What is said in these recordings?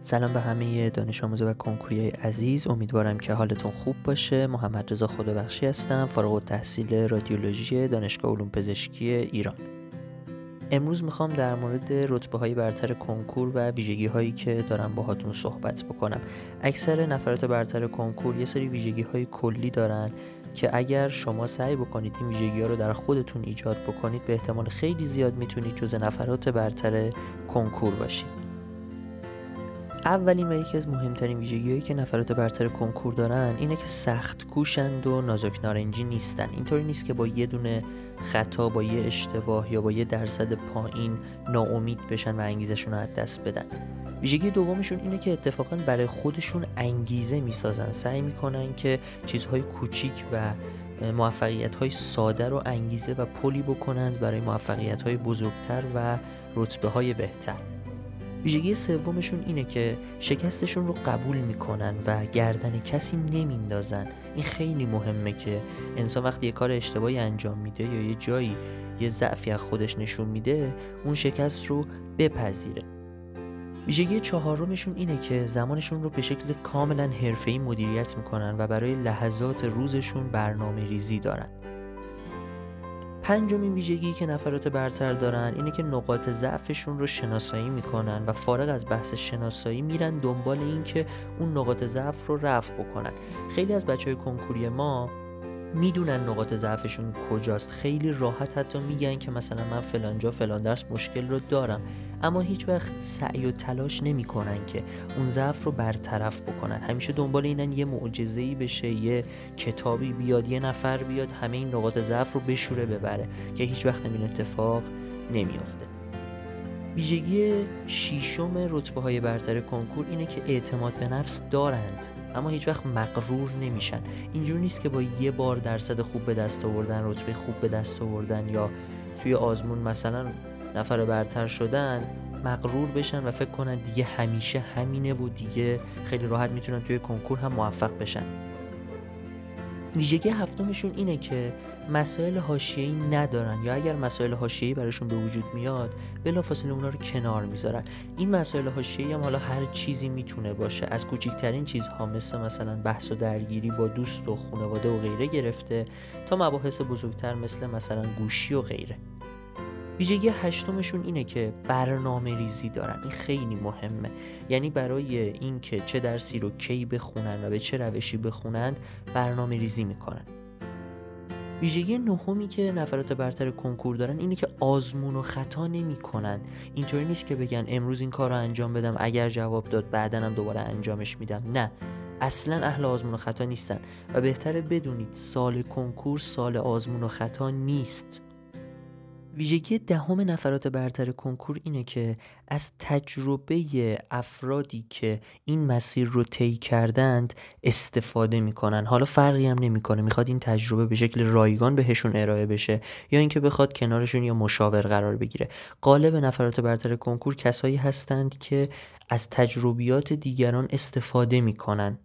سلام به همه دانش آموزا و کنکوری عزیز. امیدوارم که حالتون خوب باشه. محمد رضا خدابخشی هستم فارغ التحصیل رادیولوژی دانشگاه علوم پزشکی ایران. امروز می‌خوام در مورد رتبه های برتر کنکور و ویژگی هایی که دارم باهاتون صحبت بکنم. اکثر نفرات برتر کنکور یه سری ویژگی های کلی دارن که اگر شما سعی بکنید این ویژگی ها رو در خودتون ایجاد بکنید به احتمال خیلی زیاد می‌تونید جز نفرات برتر کنکور باشید. اولین و یکی از مهمترین ویژگیهایی که نفرات برتر کنکور دارن اینه که سخت کوشند و نازک نارنجی نیستن. اینطوری نیست که با یه دونه خطا با یه اشتباه یا با یه درصد پایین ناامید بشن و انگیزشون رو از دست بدن. ویژگی دومشون اینه که اتفاقا برای خودشون انگیزه می‌سازن. سعی می‌کنن که چیزهای کوچیک و موفقیت های ساده رو انگیزه و پلی بکنند برای موفقیت های بزرگتر و رتبه های بهتر. ویژگی سومشون اینه که شکستشون رو قبول می‌کنن و گردن کسی نمیندازن. این خیلی مهمه که انسان وقتی یه کار اشتباهی انجام میده یا یه جایی یه ضعفی از خودش نشون میده اون شکست رو بپذیره. ویژگی چهارمشون اینه که زمانشون رو به شکل کاملا حرفه‌ای مدیریت می‌کنن و برای لحظات روزشون برنامه ریزی دارن. پنجمین ویژگی که نفرات برتر دارن اینه که نقاط ضعفشون رو شناسایی می‌کنن و فارغ از بحث شناسایی میرن دنبال این که اون نقاط ضعف رو رفع بکنن. خیلی از بچه های کنکوری ما می‌دونن نقاط ضعفشون کجاست. خیلی راحت حتی میگن که مثلا من فلانجا فلان درس مشکل رو دارم. اما هیچ وقت سعی و تلاش نمی‌کنن که اون ضعف رو برطرف بکنن. همیشه دنبال اینن یه معجزه‌ای بشه یه کتابی بیاد یه نفر بیاد همه این نقاط ضعف رو بشوره ببره. که هیچ وقت این اتفاق نمیافته. ویژگی شیشم رتبه های برتر کنکور اینه که اعتماد به نفس دارند. اما هیچ وقت مقرور نمیشن. اینجور نیست که با یه بار درصد خوب به دست آوردن رتبه خوب به دست آوردن یا توی آزمون مثلا نفر برتر شدن مقرور بشن و فکر کنن دیگه همیشه همینه و دیگه خیلی راحت می‌تونن توی کنکور هم موفق بشن. ویژگی هفتمشون اینه که مسائل حاشیه‌ای ندارن یا اگر مسائل حاشیه‌ای براشون به وجود میاد بلافاصله اونا رو کنار می‌ذارن. این مسائل حاشیه‌ای هم حالا هر چیزی می‌تونه باشه. از کوچکترین چیزها مثل مثلا بحث و درگیری با دوست و خانواده و غیره گرفته تا مباحث بزرگتر مثل مثلا گوشی و غیره. ویژگی هشتمشون اینه که برنامه ریزی دارن. این خیلی مهمه. یعنی برای اینکه چه درسی رو کی بخونن و به چه روشی بخونند برنامه ریزی می‌کنن. ویژگی نهمی که نفرات برتر کنکور دارن اینه که آزمون و خطا نمی‌کنن. اینطوری نیست که بگن امروز این کار رو انجام بدم اگر جواب داد بعدا هم دوباره انجامش میدم. نه. اصلا اهل آزمون و خطا نیستن و بهتره بدونید سال کنکور سال آزمون و خطا نیست. ویژگی دهم نفرات برتر کنکور اینه که از تجربه افرادی که این مسیر رو طی کردند استفاده می‌کنن. حالا فرقی هم نمی‌کنه. می‌خواد این تجربه به شکل رایگان بهشون ارائه بشه یا اینکه بخواد کنارشون یا مشاور قرار بگیره. غالب نفرات برتر کنکور کسایی هستند که از تجربیات دیگران استفاده می‌کنن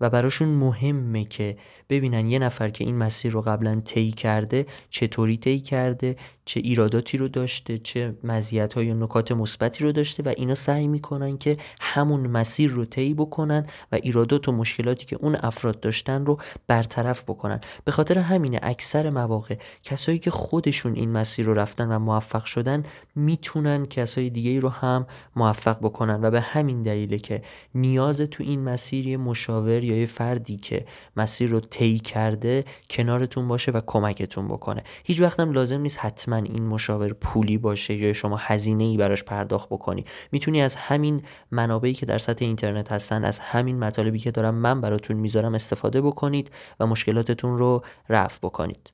و براشون مهمه که ببینن یه نفر که این مسیر رو قبلا طی کرده چطوری طی کرده چه ایراداتی رو داشته چه مزیت های نکات مثبتی رو داشته و اینا سعی می‌کنن که همون مسیر رو طی بکنن و ایرادات و مشکلاتی که اون افراد داشتن رو برطرف بکنن. به خاطر همینه اکثر مواقع کسایی که خودشون این مسیر رو رفتن و موفق شدن می‌تونن کسای دیگه رو هم موفق بکنن و به همین دلیله که نیاز تو این مسیر مشاور یا یه فردی که مسیر رو طی کرده کنارتون باشه و کمکتون بکنه. هیچ وقتم لازم نیست حتما این مشاور پولی باشه یا شما هزینه ای براش پرداخت بکنی. می‌تونی از همین منابعی که در سطح اینترنت هستن از همین مطالبی که دارم من براتون می‌ذارم استفاده بکنید و مشکلاتتون رو رفع بکنید.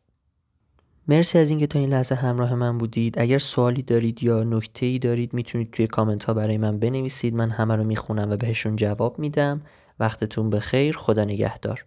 مرسی از اینکه تا این لحظه همراه من بودید. اگر سوالی دارید یا نکته ای دارید می‌تونید توی کامنت ها برای من بنویسید. من همه رو می‌خونم و بهشون جواب میدم. وقتتون بخیر. خدا نگهدار.